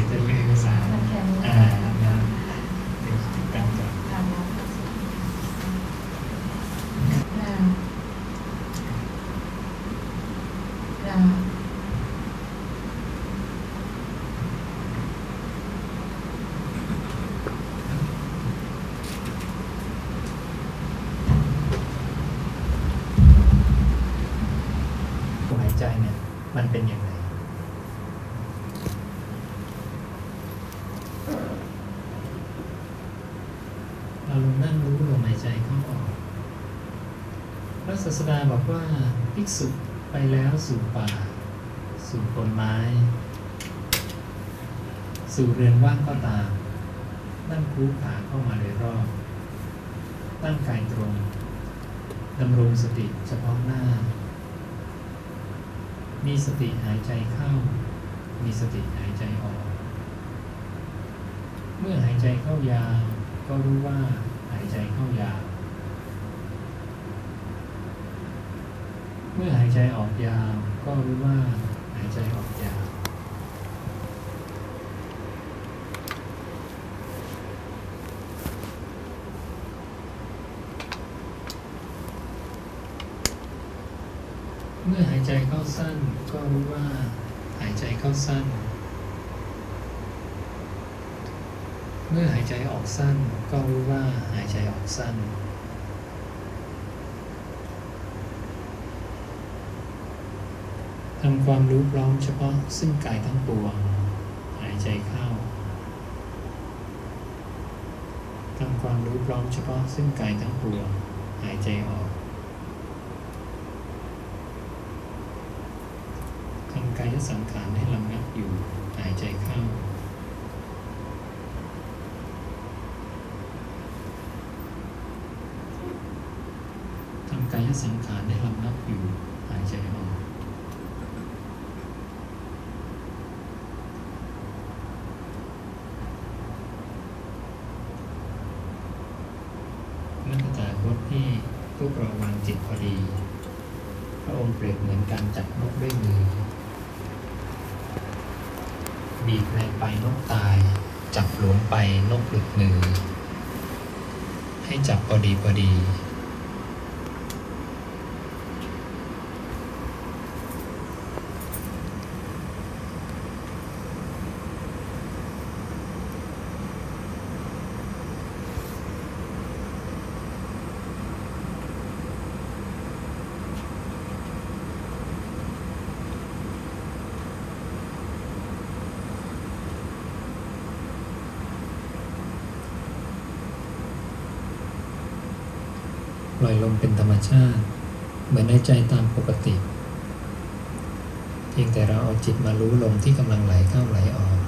ยวจะเป็นเอกสาร มันแค่นี้ อ่านะเดี๋ยวกันก่อน ทำแล้วอ่าอ่า ลมหายใจเนี่ย มันเป็นยังไง เราลองนั่งรู้ลมหายใจเข้าออก พระ ศาสดาบอกว่าภิกษุไปแล้วสู่ป่า สู่ต้นไม้ สู่เรือนว่างก็ตาม นั่งคูขาเข้ามาโดยรอบตั้งกายตรงดำรงสติเฉพาะหน้า มีสติหายใจเข้า มีสติหายใจออก เมื่อหายใจเข้ายาว ก็รู้ว่าหายใจเข้ายาว เมื่อหายใจออกยาว ก็รู้ว่าหายใจออกยาว เมื่อหายใจเข้าสั้น ก็รู้ว่าหายใจเข้าสั้น เมื่อหายใจออกสั้น ก็รู้ว่าหายใจออกสั้น ทำความรู้พร้อมเฉพาะซึ่งกายทั้งปวง หายใจเข้า ทำความรู้พร้อมเฉพาะซึ่งกายทั้งปวง หายใจออกทำกายสังขารให้ลำงับอยู่ หายใจเข้าทำกายสังขารให้ลำงับอยู่ หายใจออก เมื่อตถาคตที่พวกเราวางจิตพอ ดีพระองค์เปรียบเหมือนการจับนกด้วยมือ บีบแรงไปนกตาย จับหลวมไปนกหลุดมือ ให้จับพอดีพอดี ป ล่อยลมเป็นธรรมชาติ เหมือนในใจตามปกติ เพียงแต่เราเอาจิตมารู้ลมที่กำลังไหลเข้าไหลออก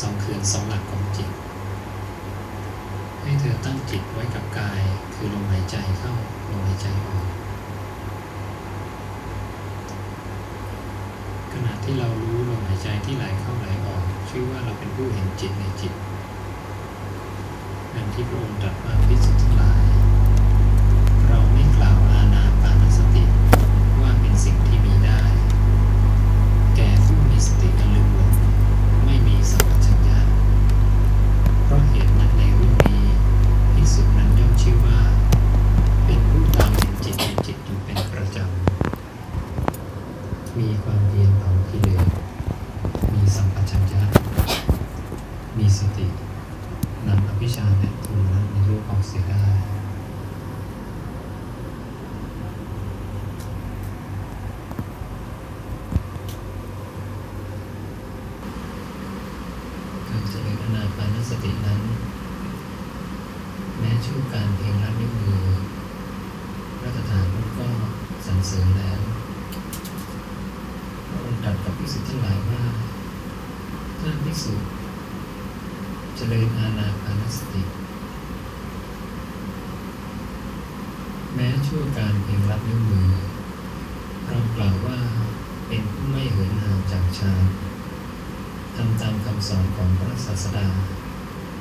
สองคืนสองหลักของจิต ให้เธอตั้งจิตไว้กับกายคือลมหายใจเข้าลมหายใจออกขณะที่เรารู้ลมหายใจที่ไหลเข้าไหลออก ชื่อว่าเราเป็นผู้เห็นจิตในจิตดังที่พระองค์ตรัสว่าพิสุทธิ์ทั้งหลาย เราไม่กล่าวอานาปานสติว่าเป็นสิ่งที่มีได้ ตินั้น แม้ช่วการเพียงรับนิ้วมือระตถาคตก็สรรเสริญแล้วพระองค์ตรัสกับภิกษุทั้งหลายว่าท่านภิกษุเจริญอาณาปานสติ แม้ชั่วการเพียงรับนิ้วมือเรากล่าวว่าเป็นผู้ไม่เหินห่างจากฌาน ทำตามคำสอนของพระศาสดา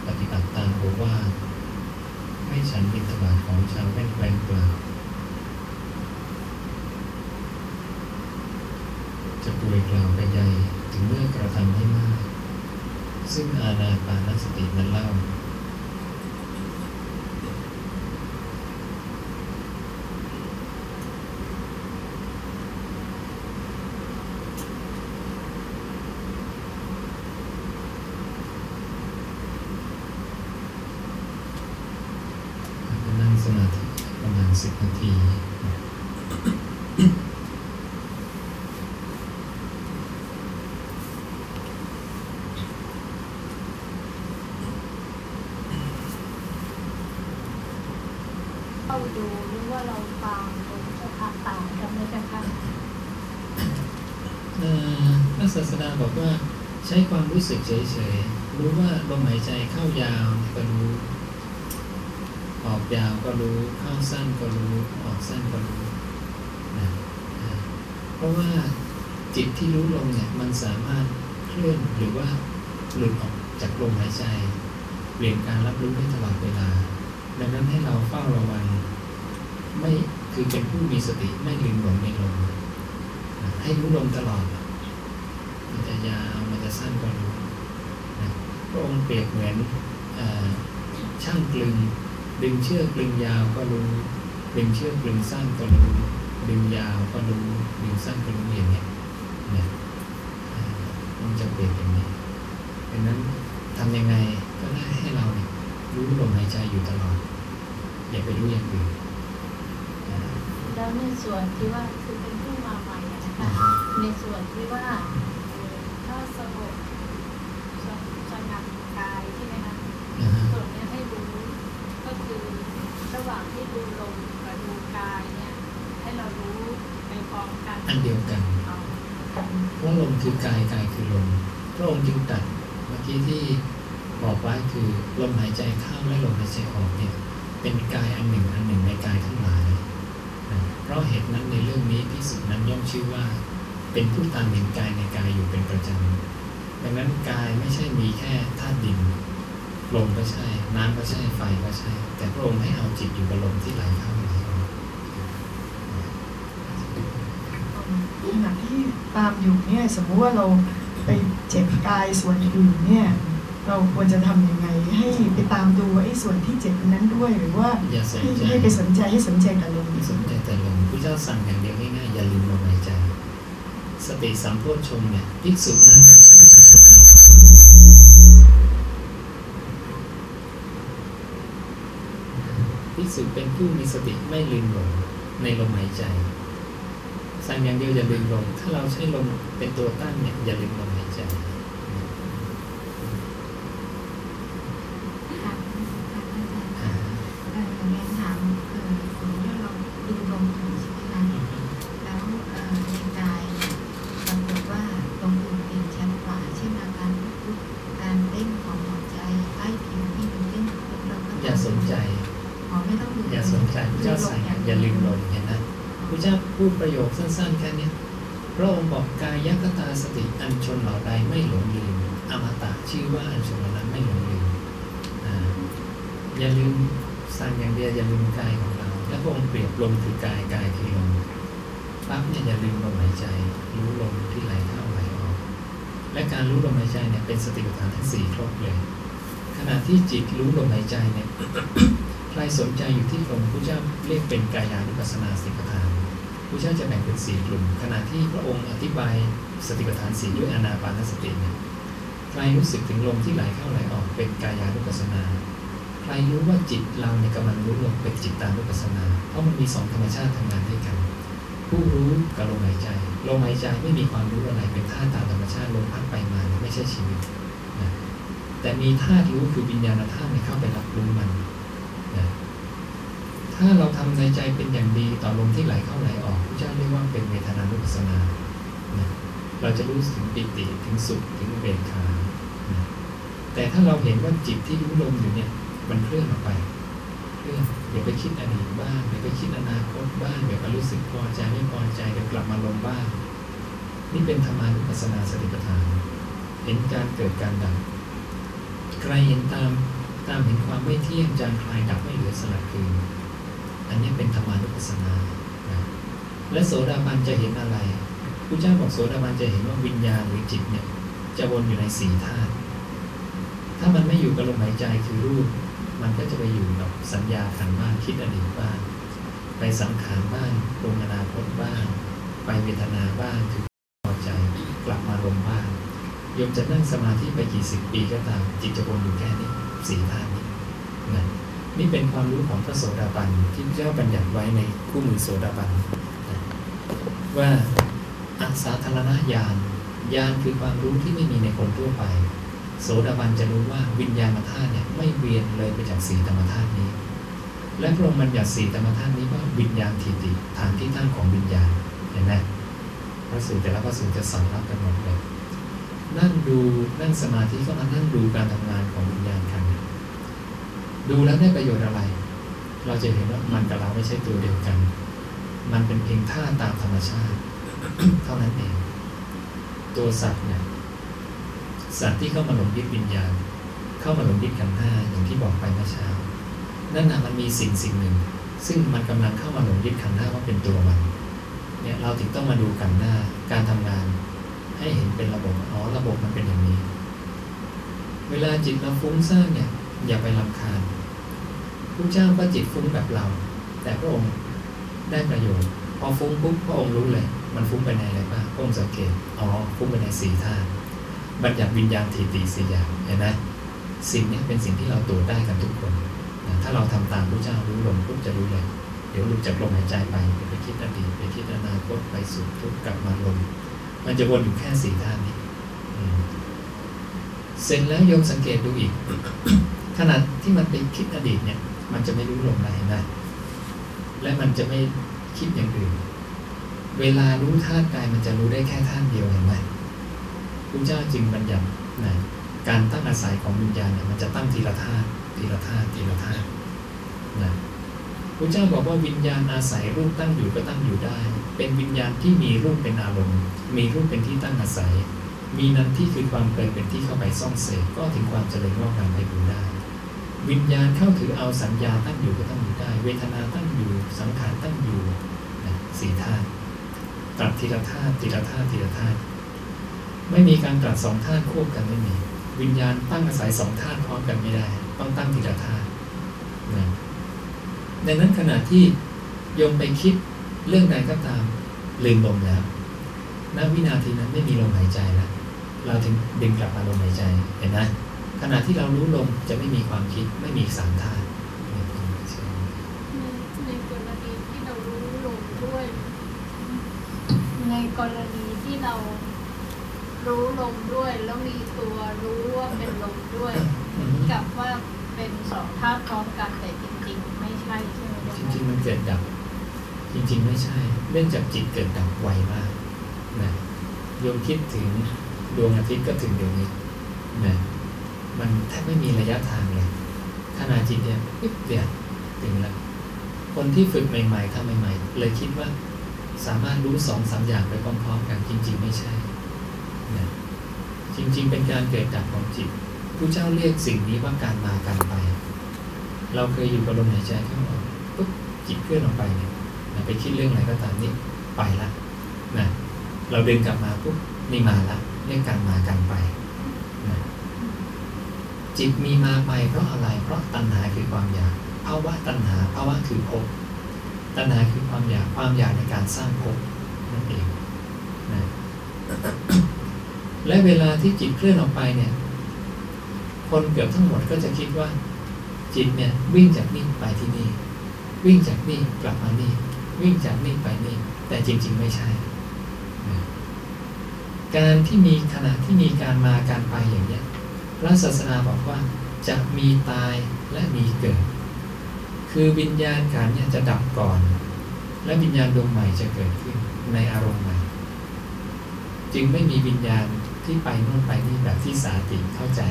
ปฏิบัติตามโอวาทไม่ฉันบิณฑบาตของชาวแว่นแคว้นเปล่าจะป่วยกล่าวไปใหญ่ถึงเมื่อกระทำให้มาก ซึ่งอาณาปานสตินั้นเล่า นั่งสมาธิประมาณสิบนาที เข้า ดูหรือว่าเราฟังดูจ้าค่ะต่างกันไหมเจ้าค่ะพระศาสดาบอกว่าใช้ความรู้สึกเฉยๆ รู้ว่าลมหายใจเข้ายาวก็รู้ ออกยาวก็รู้ เข้าสั้นก็รู้ ออกสั้นก็รู้นะเพราะว่าจิตที่รู้ลมเนี่ยมันสามารถเคลื่อนหรือว่าหลุดออกจากลมหายใจเปลี่ยนการรับรู้ได้ตลอดเวลา ดังนั้นให้เราเฝ้าระวัง ไม่คือเป็นผู้มีสติไม่ลืมหลงในลมให้รู้ลมตลอด มันจะยาวมันจะสั้นก็รู้พระองค์เปรียบเหมือนอช่างกลึง ดึงเชือกกลึงยาวก็รู้ ดึงเชือกกลึงสั้นก็รู้ ดึงยาวก็รู้ดึงสั้นก็รู้อย่างเงี้ยนะเอ่อมันจะเปรียบอย่างนี้ดังนั้นทำยังไงก็ได้ให้เราเนี่ยรู้ลมหายใจอยู่ตลอด อย่าไปรู้อย่างอื่น แล้วในส่วนที่ว่าคือเป็นผู้มาใหม่อะนะคะในส่วนที่ว่าถ้าสงบสงสงัดกายใช่ไหมคะนะฮะส่วนเนี้ยให้รู้ก็คือระหว่างที่ดูลมกับดูกายเนี่ยให้เรารู้ไปพร้อมกันอันเดียวกันเอาเพราะลมคือกายกายคือลมพระองค์จึงตรัดเมื่อกี้ที่บอกไว้คือลมหายใจเข้าและลมหายใจออกเนี่ยเป็นกายอันหนึ่งอันหนึ่งในกายทั้งหลายนะ เพราะเหตุนั้นในเรื่องนี้พิสุนั้นย่อมชื่อว่า เป็นผู้ตามเห็นกายในกายอยู่เป็นประจำดังนั้นกายไม่ใช่มีแค่ธาตุดินลมก็ใช่ น้ำก็ใช่ ไฟก็ใช่ แต่พระองค์ให้เอาจิตอยู่กับลมที่ไหลเข้าไหลออกขณะที่ตามอยู่เนี่ย สมมุติว่าเราไปเจ็บกายส่วนอื่นเนี่ย เราควรจะทำยังไง ให้ไปตามดูไอ้ส่วนที่เจ็บอันนั้นด้วย หรือว่าอย่าสนให้ใจให้ไปสนใจให้สนใจกับลมไม่สนใจแต่ลมพระเจ้าสั่งอย่างเดียวง่ายๆอย่าลืมลมหายใจ สติสัมโพชฌงค์เนี่ยภิกษุนั้นเป็นผู้มีสติภิกษุเป็นผู้มีสติไม่ลืมลมในลมหายใจ สั่งอย่างเดียวอย่าลืมลมถ้าเราใช้ลมเป็นตัวตั้งเนี่ยอย่าลืมลมหายใจ ค่ะค่ะอาจารย์ อ่า เอ่อเรียนถามเอ่อสมมติว่าเราดูลมอยู่ใช่ไหมคะแล้วเอ่อในกายเนี่ยปรากฏว่าตรงอื่นเป็นชัดกว่าเช่นอาการลุกการเต้นของหัวใจใต้ผิวที่มันเต้นเราก็ อย่าสนใจ อ๋อไม่ต้องดู อย่าสนใจพระเจ้าสั่งอย่าลืมลมเห็นไหมพระเจ้าพูดประโยคสั้นๆแค่นี้พระองค์บอกกายยัคตาสติอันชนเหล่าใดไม่หลงลืมอมตะชื่อว่าอันชนเหล่านั้นไม่หลงลืมอ่าอย่าลืมสั่งอย่างเดียวอย่าลืมกายของเรา แล้วพระองค์เปรียบลมคือกายกายคือลมปั๊บเนี่ยอย่าลืมลมหายใจ รู้ลมที่ไหลเข้าไหลออก และการรู้ลมหายใจเนี่ยเป็นสติปัฏฐานทั้งสี่ครบเลยขณะที่จิตรู้ลมหายใจเนี่ยใครสนใจอยู่ที่ลมพระเจ้าเรียกเป็นกายานุปัสสนาสติปัฏฐาน พระเจ้าจะแบ่งเป็นสี่กลุ่ม ขณะที่พระองค์อธิบายสติปัฏฐานสี่ด้วยอานาปานสติเนี่ยใครรู้สึกถึงลมที่ไหลเข้าไหลออกเป็นกายานุปัสสนา ใครรู้ว่าจิตเราเนี่ยกำลังรู้ลมเป็นจิตตานุปัสสนา เพราะมันมีสองธรรมชาติทำงานด้วยกัน ผู้รู้กับลมหายใจ ลมหายใจไม่มีความรู้อะไรเป็นธาตุตามธรรมชาติลมพัดไปมาไม่ใช่ชีวิตนะแต่มีธาตุรู้คือวิญญาณธาตุเนี่ยเข้าไปรับรู้มันนะ ถ้าเราทำในใจเป็นอย่างดีต่อลมที่ไหลเข้าไหลออกพระเจ้าเรียกว่าเป็นเวทนานุปัสสนาเราจะรู้ถึงปิติถึงสุขถึงเบกขาแต่ถ้าเราเห็นว่าจิตที่รู้ลมอยู่เนี่ย มันเคลื่อนออกไปเคลื่อนเดี๋ยวไปคิดอดีตบ้างเดี๋ยวไปคิดอนาคตบ้างเดี๋ยวไปรู้สึกพอใจไม่พอใจเดี๋ยวกลับมาลมบ้าง นี่เป็นธรรมานุปัสสนาสติปัฏฐาน เห็นการเกิดการดับใครเห็นตามตามเห็นความไม่เที่ยงจางคลายดับไม่เหลือสลัดคืน อันนี้เป็นธรรมานุปัสสนาและโสดาบันจะเห็นอะไรพระเจ้าบอกโสดาบันจะเห็นว่าวิญญาณหรือจิตเนี่ยจะวนอยู่ในสี่ธาตุถ้ามันไม่อยู่กับลมหายใจคือรูป มันก็จะไปอยู่กับสัญญาขันธ์บ้างคิดอดีตบ้างไปสังขารบ้างปรุงอนาคตบ้าง ไปเวทนาบ้างคือพอใจกลับมาลมบ้างโยมจะนั่งสมาธิไปกี่สิบปีก็ตามจิตจะวนอยู่แค่นี้สี่ธาตุนี้นะ นี่เป็นความรู้ของพระโสดาบันที่พระเจ้าบัญญัติไว้ในคู่มือโสดาบันว่าอัศธารณญาณญาณคือความรู้ที่ไม่มีในคนทั่วไป โสดาบันจะรู้ว่าวิญญาณธาตุเนี่ยไม่เวียนเลยไปจากสีธรรมธาตุนี้ และพระองค์บัญญัติสีธรรมธาตุนี้ว่าวิญญาณทิฏฐิฐานที่ตั้งของวิญญาณเห็นไหมพระสูตรแต่ละพระสูตรจะสอนรับกันหมดเลยนั่งดูนั่งสมาธิก็มานั่งดูการทำงานของวิญญาณกัน ดูแล้วได้ประโยชน์อะไร เราจะเห็นว่ามันกับเราไม่ใช่ตัวเดียวกัน มันเป็นเพียงท่าตามธรรมชาติ เท่านั้นเอง ตัวสัตว์เนี่ยสัตว์ที่เข้ามาหลงยึดวิญญาณ เข้ามาหลงยึดขันธ์ห้าอย่างที่บอกไปเมื่อเช้า นั่นนะมันมีสิ่งสิ่งหนึ่ง ซึ่งมันกำลังเข้ามาหลงยึดขันธ์ห้าว่าเป็นตัวมัน เนี่ยเราถึงต้องมาดูกันหน้าการทำงาน ให้เห็นเป็นระบบ อ๋อ ระบบมันเป็นอย่างนี้ เวลาจิตเราฟุ้งซ่านเนี่ย อย่าไปรำคาญพระเจ้าก็จิตฟุ้งแบบเรา แต่พระองค์ได้ประโยชน์พอฟุ้งปุ๊บพระองค์รู้เลย มันฟุ้งไปในอะไรบ้างพระองค์สังเกตอ๋อฟุ้งไปในสี่ธาตุบัญญัติวิญญาณทีตีสี่อย่างเห็นไหมสิ่งนี้เป็นสิ่งที่เราตรวจได้กันทุกคนนะถ้าเราทำตามพระเจ้ารู้ลมปุ๊บจะรู้เลยเดี๋ยวหลุดจากลมหายใจไปไปคิดอดีตไปคิดอนาคตไปสู่ทุกกลับมาลมมันจะวนอยู่แค่สี่ด้านนี้เสร็จแล้วโยมสังเกตดูอีก ขนาดที่มันไปคิดอดีตเนี่ย มันจะไม่รู้ลมอะไรนะและมันจะไม่คิดอย่างอื่น เวลารู้ธาตุกายมันจะรู้ได้แค่ธาตุเดียวเห็นไหมพระเจ้าจึงบัญญัตินะการตั้งอาศัยของวิญญาณเนี่ยมันจะตั้งทีละธาตุทีละธาตุทีละธาตุนะพระเจ้าบอกว่าวิญญาณอาศัยรูปตั้งอยู่ก็ตั้งอยู่ได้ เป็นวิญญาณที่มีรูปเป็นอารมณ์ มีรูปเป็นที่ตั้งอาศัย มีนั้นที่คือความเพลินเป็นที่เข้าไปซ่องเสพก็ถึงความเจริญงอกงามไปดูได้ วิญญาณเข้าถือเอาสัญญาตั้งอยู่ก็ตั้งอยู่ได้ เวทนาตั้งอยู่สังขารตั้งอยู่นะสี่ธาตุตรัสทีละธาตุทีละธาตุทีละธาตุไม่มีการตรัสสองธาตุควบกันไม่มี วิญญาณตั้งอาศัยสองธาตุพร้อมกันไม่ได้ ต้องตั้งทีละธาตุนะดังนั้นขณะที่โยมไปคิดเรื่องใดก็ตามลืมลมแล้วณวินาทีนั้นไม่มีลมหายใจแล้วเราถึงดึงกลับมาลมหายใจเห็นไหม ขณะที่เรารู้ลมจะไม่มีความคิดไม่มีสามธาตุในในกรณีที่เรารู้ลมด้วย ในกรณีที่เรารู้ลมด้วย แล้วมีตัวรู้ว่าเป็นลมด้วยกับว่าเป็นสองธาตุพร้อมกันแต่จริง ๆ ไม่ใช่ใช่ไหมจริง ๆ มันเกิดดับ จริง ๆ ไม่ใช่ เนื่องจากจิตเกิดดับไวมากนะโยมคิดถึงดวงอาทิตย์ก็ถึงเดี๋ยวนี้นะ มันแทบไม่มีระยะทางเลยขณะจิตเนี่ยปิ๊บเดียวถึงแล้วคนที่ฝึกใหม่ๆทำใหม่ๆ เลยคิดว่าสามารถรู้สองสามอย่างไปพร้อมๆ กันจริง ๆ ไม่ใช่นะจริง ๆ เป็นการเกิดดับของจิตผู้เจ้าเรียกสิ่งนี้ว่าการมาการไป เราเคยอยู่กับลมหายใจเข้าออกปุ๊บจิตเคลื่อนออกไปเนี่ยนะไปคิดเรื่องอะไรก็ตามนี่ไปละนะเราเดินกลับมาปุ๊บนี่มาละเรียกการมาการไปนะ จิตมีมาไปเพราะอะไร เพราะตัณหาคือความอยากภาวะตัณหาภาวะคือภพตัณหาคือความอยากความอยากในการสร้างภพนั่นเองนะและเวลาที่จิตเคลื่อนออกไปเนี่ย คนเกือบทั้งหมดก็จะคิดว่า จิตเนี่ยวิ่งจากนี่ไปที่นี่ วิ่งจากนี่กลับมานี่ วิ่งจากนี่ไปนี่ แต่จริง ๆ ไม่ใช่ การที่มีขณะที่มีการมาการไปอย่างเนี้ย พระศาสนาบอกว่าจะมีตายและมีเกิด คือวิญญาณขันเนี่ยจะดับก่อน และวิญญาณดวงใหม่จะเกิดขึ้นในอารมณ์ใหม่ จึงไม่มีวิญญาณที่ไปโน่นไปนี่แบบที่สาติเข้าใจ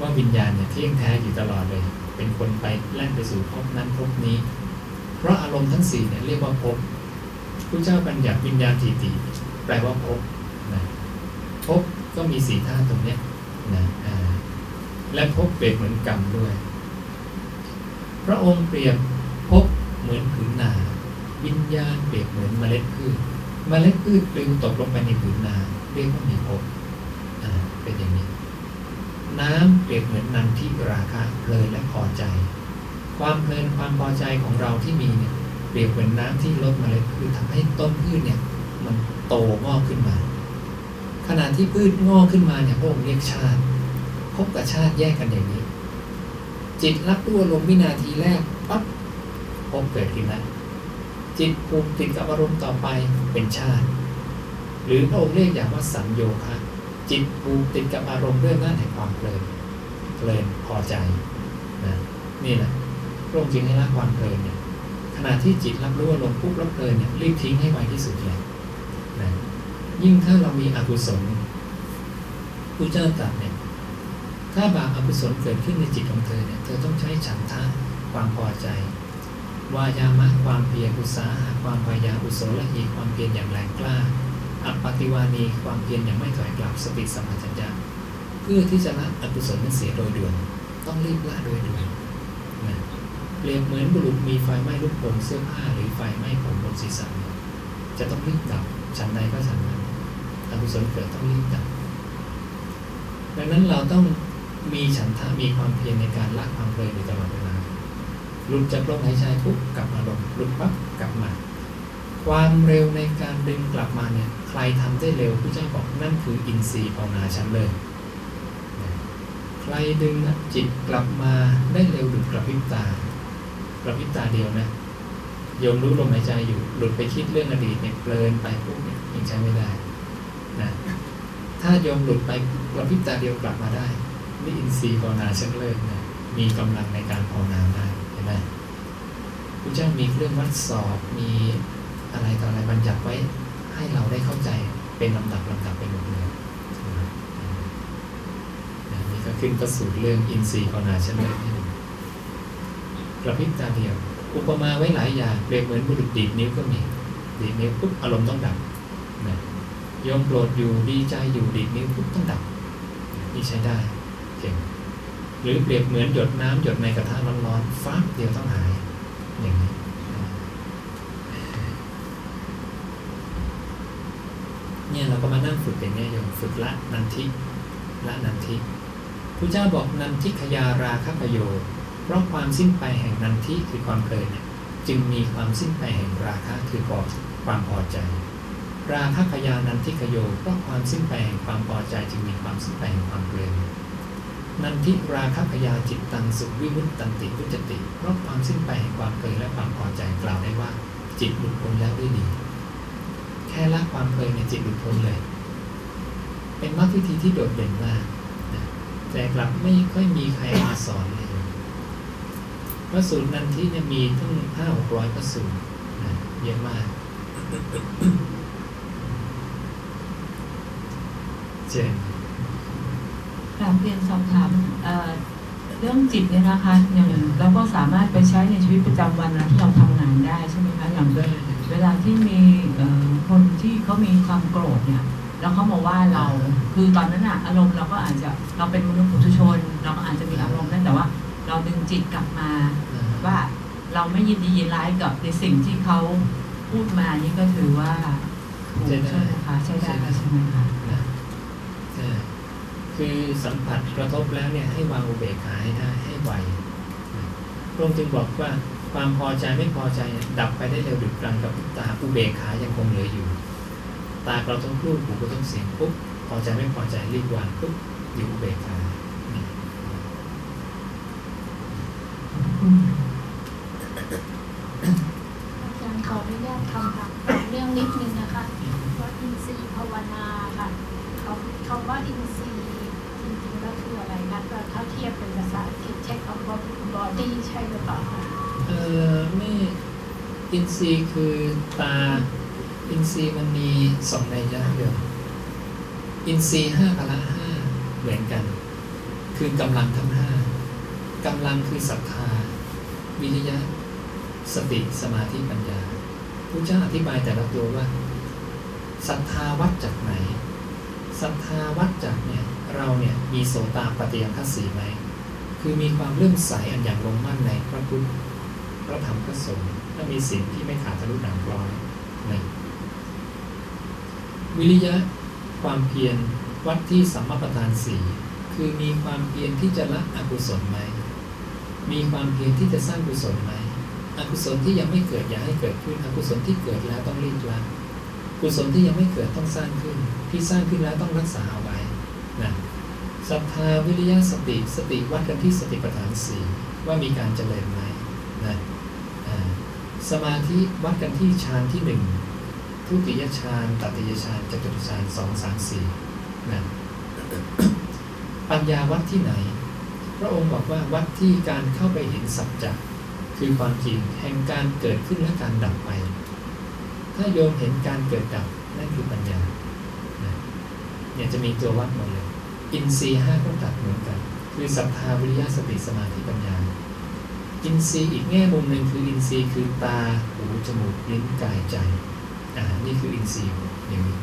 ว่าวิญญาณเนี่ยเที่ยงแท้อยู่ตลอดเลย เป็นคนไปแล่นไปสู่ภพนั้นภพนี้ เพราะอารมณ์ทั้งสี่เนี่ยเรียกว่าภพพระเจ้าบัญญัติวิญญาณทีติแปลว่าภพนะภพก็มีสี่ธาตุตรงเนี้ย นะและภพเปรียบเหมือนกรรมด้วย พระองค์เปรียบภพเหมือนผืนนา วิญญาณเปรียบเหมือนเมล็ดพืช เมล็ดพืชปลิวตกลงไปในผืนนาเรียกว่ามีภพอ่าเป็นอย่างนี้ น้ำเปรียบเหมือนนันทิราคะเพลินและพอใจ ความเพลินความพอใจของเราที่มีเนี่ยเปรียบเหมือนน้ำที่ลดเมล็ดพืชทำให้ต้นพืชเนี่ย มันโตงอกขึ้นมา ขณะที่พืชงอกขึ้นมาเนี่ยพระองค์เรียกชาติภพกับชาติแยกกันอย่างนี้ จิตรับรู้อารมณ์วินาทีแรกปั๊บภพเกิดขึ้นแล้วจิตผูกติดกับอารมณ์ต่อไปเป็นชาติ หรือพระองค์เรียกอย่างว่าสัญโยคะจิตผูกติดกับอารมณ์ด้วยหน้าแห่งความเพลินเพลินพอใจนะนี่แหละพระองค์จึงให้ละความเพลินเนี่ยขณะที่จิตรับรู้อารมณ์ปุ๊บรับเพลินเนี่ยรีบทิ้งให้ไวที่สุดเลย ยิ่งถ้าเรามีอกุศลผู้เจ้าตรัสเนี่ย ถ้าบาปอกุศลเกิดขึ้นในจิตของเธอเนี่ย เธอต้องใช้ฉันทะความพอใจ วายามะความเพียรอุตสาหะความพยายามอุโสละหีความเพียรอย่างแรงกล้า อัปปติวานีความเพียรอย่างไม่ถอยกลับสติสัมปชัญญะเพื่อที่จะละอกุศลนั้นเสียโดยด่วน ต้องรีบละโดยด่วนนะเปรียบเหมือนบุรุษมีไฟไหม้ลุกโผล่เสื้อผ้าหรือไฟไหม้ผมบนศีรษะจะต้องรีบดับฉันใดก็ฉันนั้น อกุศลเกิดต้องรีบดับดังนั้นเราต้องมีฉันทะมีความเพียรในการละความเพลินอยู่ตลอดเวลาหลุดจากลมหายใจปุ๊บกลับมาลงหลุดปั๊บกลับมา ความเร็วในการดึงกลับมาเนี่ยใครทำได้เร็วพระเจ้าบอกนั่นคืออินทรีย์ภาวนาชั้นเลยใครดึงจิตกลับมาได้เร็วดุดกระพริบตากระพริบตาเดียวนะโยมรู้ลมหายใจอยู่หลุดไปคิดเรื่องอดีตเนี่ยเพลินไปปุ๊บเนี่ยยังใช้ไม่ได้ นะถ้าโยมหลุดไปกระพริบตาเดียวกลับมาได้ นี่อินทรีย์ภาวนาชั้นเลิศนะมีกำลังในการภาวนาได้เห็นไหมพระเจ้ามีเครื่องวัดสอบมีอะไรต่ออะไรบัญญัติไว้ให้เราได้เข้าใจเป็นลำดับลำดับไปหมดเลยนะนะนี่ก็ขึ้นประสูตรเรื่องอินทรีย์ภาวนาชั้นเลิศกระพริบตาเดียว อุปมาไว้หลายอย่างเปรียบเหมือนบุรุษดีดนิ้วก็มีดีดนิ้วปุ๊บอารมณ์ต้องดับนะ ยมโกรธอยู่ดีใจอยู่ดีนิ้วปุ๊บต้องดับนี่ใช้ได้เก่งหรือเปรียบเหมือนหยดน้ำหยดในกระทะร้อนๆฟ้าเดียวต้องหายอย่างนี้เนี่ยเราก็มานั่งฝึกอย่างนี้โยมฝึกละนันทิละนันทิพระเจ้าบอกนันทิขยาราคประโยชน์เพราะความสิ้นไปแห่งนันทิคือความเพลินเนี่ยจึงมีความสิ้นไปแห่งราคะคือความพอใจ ราคะขยานันทิขโยเพราะความสิ้นไปแห่งความพอใจจึงมีความสิ้นไปแห่งความเพลินนันทิราคะพยาจิตตังสุวิมุตตันติพุจติเพราะความสิ้นไปแห่งความเพลินและความพอใจกล่าวได้ว่า จิตหลุดพ้นแล้วด้วยดี แค่ละความเพลินในจิตหลุดพ้นเลย เป็นมรรควิธีที่โดดเด่นมากแต่กลับไม่ค่อยมีใครมาสอนเลยพระสูตรนันทิเนี่ยมีทั้งห้าหกร้อยพระสูตรเยอะมาก เจนกราบเรียนสอบถามเเรื่องจิตเนี่ยนะคะอย่างเราก็สามารถไปใช้ในชีวิตประจำวันนะที่เราทำงานได้ใช่ไหมคะอย่างเวลาที่มีคนที่เขามีความโกรธเนี่ยแล้วเขามาว่าเราคือตอนนั้นอะอารมณ์เราก็อาจจะเราเป็นมนุษย์ปุถุชน เราก็อาจจะมีอารมณ์นั้นแต่ว่า เราดึงจิตกลับมาว่าเราไม่ยินดียินร้ายกับในสิ่งที่เขาพูดมานี่ก็ถือว่าถูกใช่ไหมคะใช่ได้ใช่ไหมคะ คือสัมผัสกระทบแล้วเนี่ยให้วางอุเบกขาให้ได้ให้ไวพระองค์จึงบอกว่าความพอใจไม่พอใจเนี่ยดับไปได้เร็วดุจกลางกับตาอุเบกขายังคงเหลืออยู่ ตากระทบรูปหูกระทบเสียงปุ๊บพอใจไม่พอใจรีบวางปุ๊บอยู่อุเบกขานี่อืมอาจารย์ขออนุญาตคำถามเรื่องนิดนึงนะคะว่าอินทรีย์ภาวนาค่ะเขาคำว่าอินทรีย์จริงๆ ก็คืออะไรคะก็ถ้าเทียบเป็นภาษาอังกฤษใช้คำว่า body ใช่หรือเปล่าคะ เออไม่ อินทรีย์คือตา อินทรีย์มันมีสองในยะเดียวอินทรีย์ห้าพละห้าเหมือนกัน คือกำลังทั้งห้ากำลังคือศรัทธา วิริยะ สติสมาธิปัญญาพระเจ้าอธิบายแต่ละตัวว่าศรัทธาวัดจากไหนศรัทธาวัดจากเนี่ยเราเนี่ยมีโสตาปฏิยังคัสสีไหมคือมีความเลื่อมใสอันอย่างลงมั่นในพระพุทธพระธรรมพระสงฆ์ และมีสิ่งที่ไม่ขาดทะลุหนังกลอยหนึ่งวิริยะความเพียรวัดที่สัมมาประธานสี่คือมีความเพียรที่จะละอกุศลไหม มีความเพียรที่จะสร้างกุศลไหม อกุศลที่ยังไม่เกิดอย่าให้เกิดขึ้น อกุศลที่เกิดแล้วต้องรีบละกุศลที่ยังไม่เกิดต้องสร้างขึ้น ที่สร้างขึ้นแล้วต้องรักษาเอาไว้นะศรัทธาวิริยะสติสติวัดกันที่สติปัฏฐานสี่ว่ามีการเจริญไหมนะ สมาธิวัดกันที่ฌานที่หนึ่งทุติยฌานตติยฌานจตุตฌานสองสามสี่นะปัญญาวัดที่ไหน พระองค์บอกว่าวัดที่การเข้าไปเห็นสัจจะคือความจริงแห่งการเกิดขึ้นและการดับไป ถ้าโยมเห็นการเกิดดับนั่นคือปัญญาเนี่ยจะมีตัววัดหมดเลย อินทรีย์ห้าก็ตัดเหมือนกัน คือศรัทธาวิริยะสติสมาธิปัญญา อินทรีย์อีกแง่มุมหนึ่งคืออินทรีย์คือตาหูจมูกลิ้นกายใจ อ่า นี่คืออินทรีย์อย่างนี้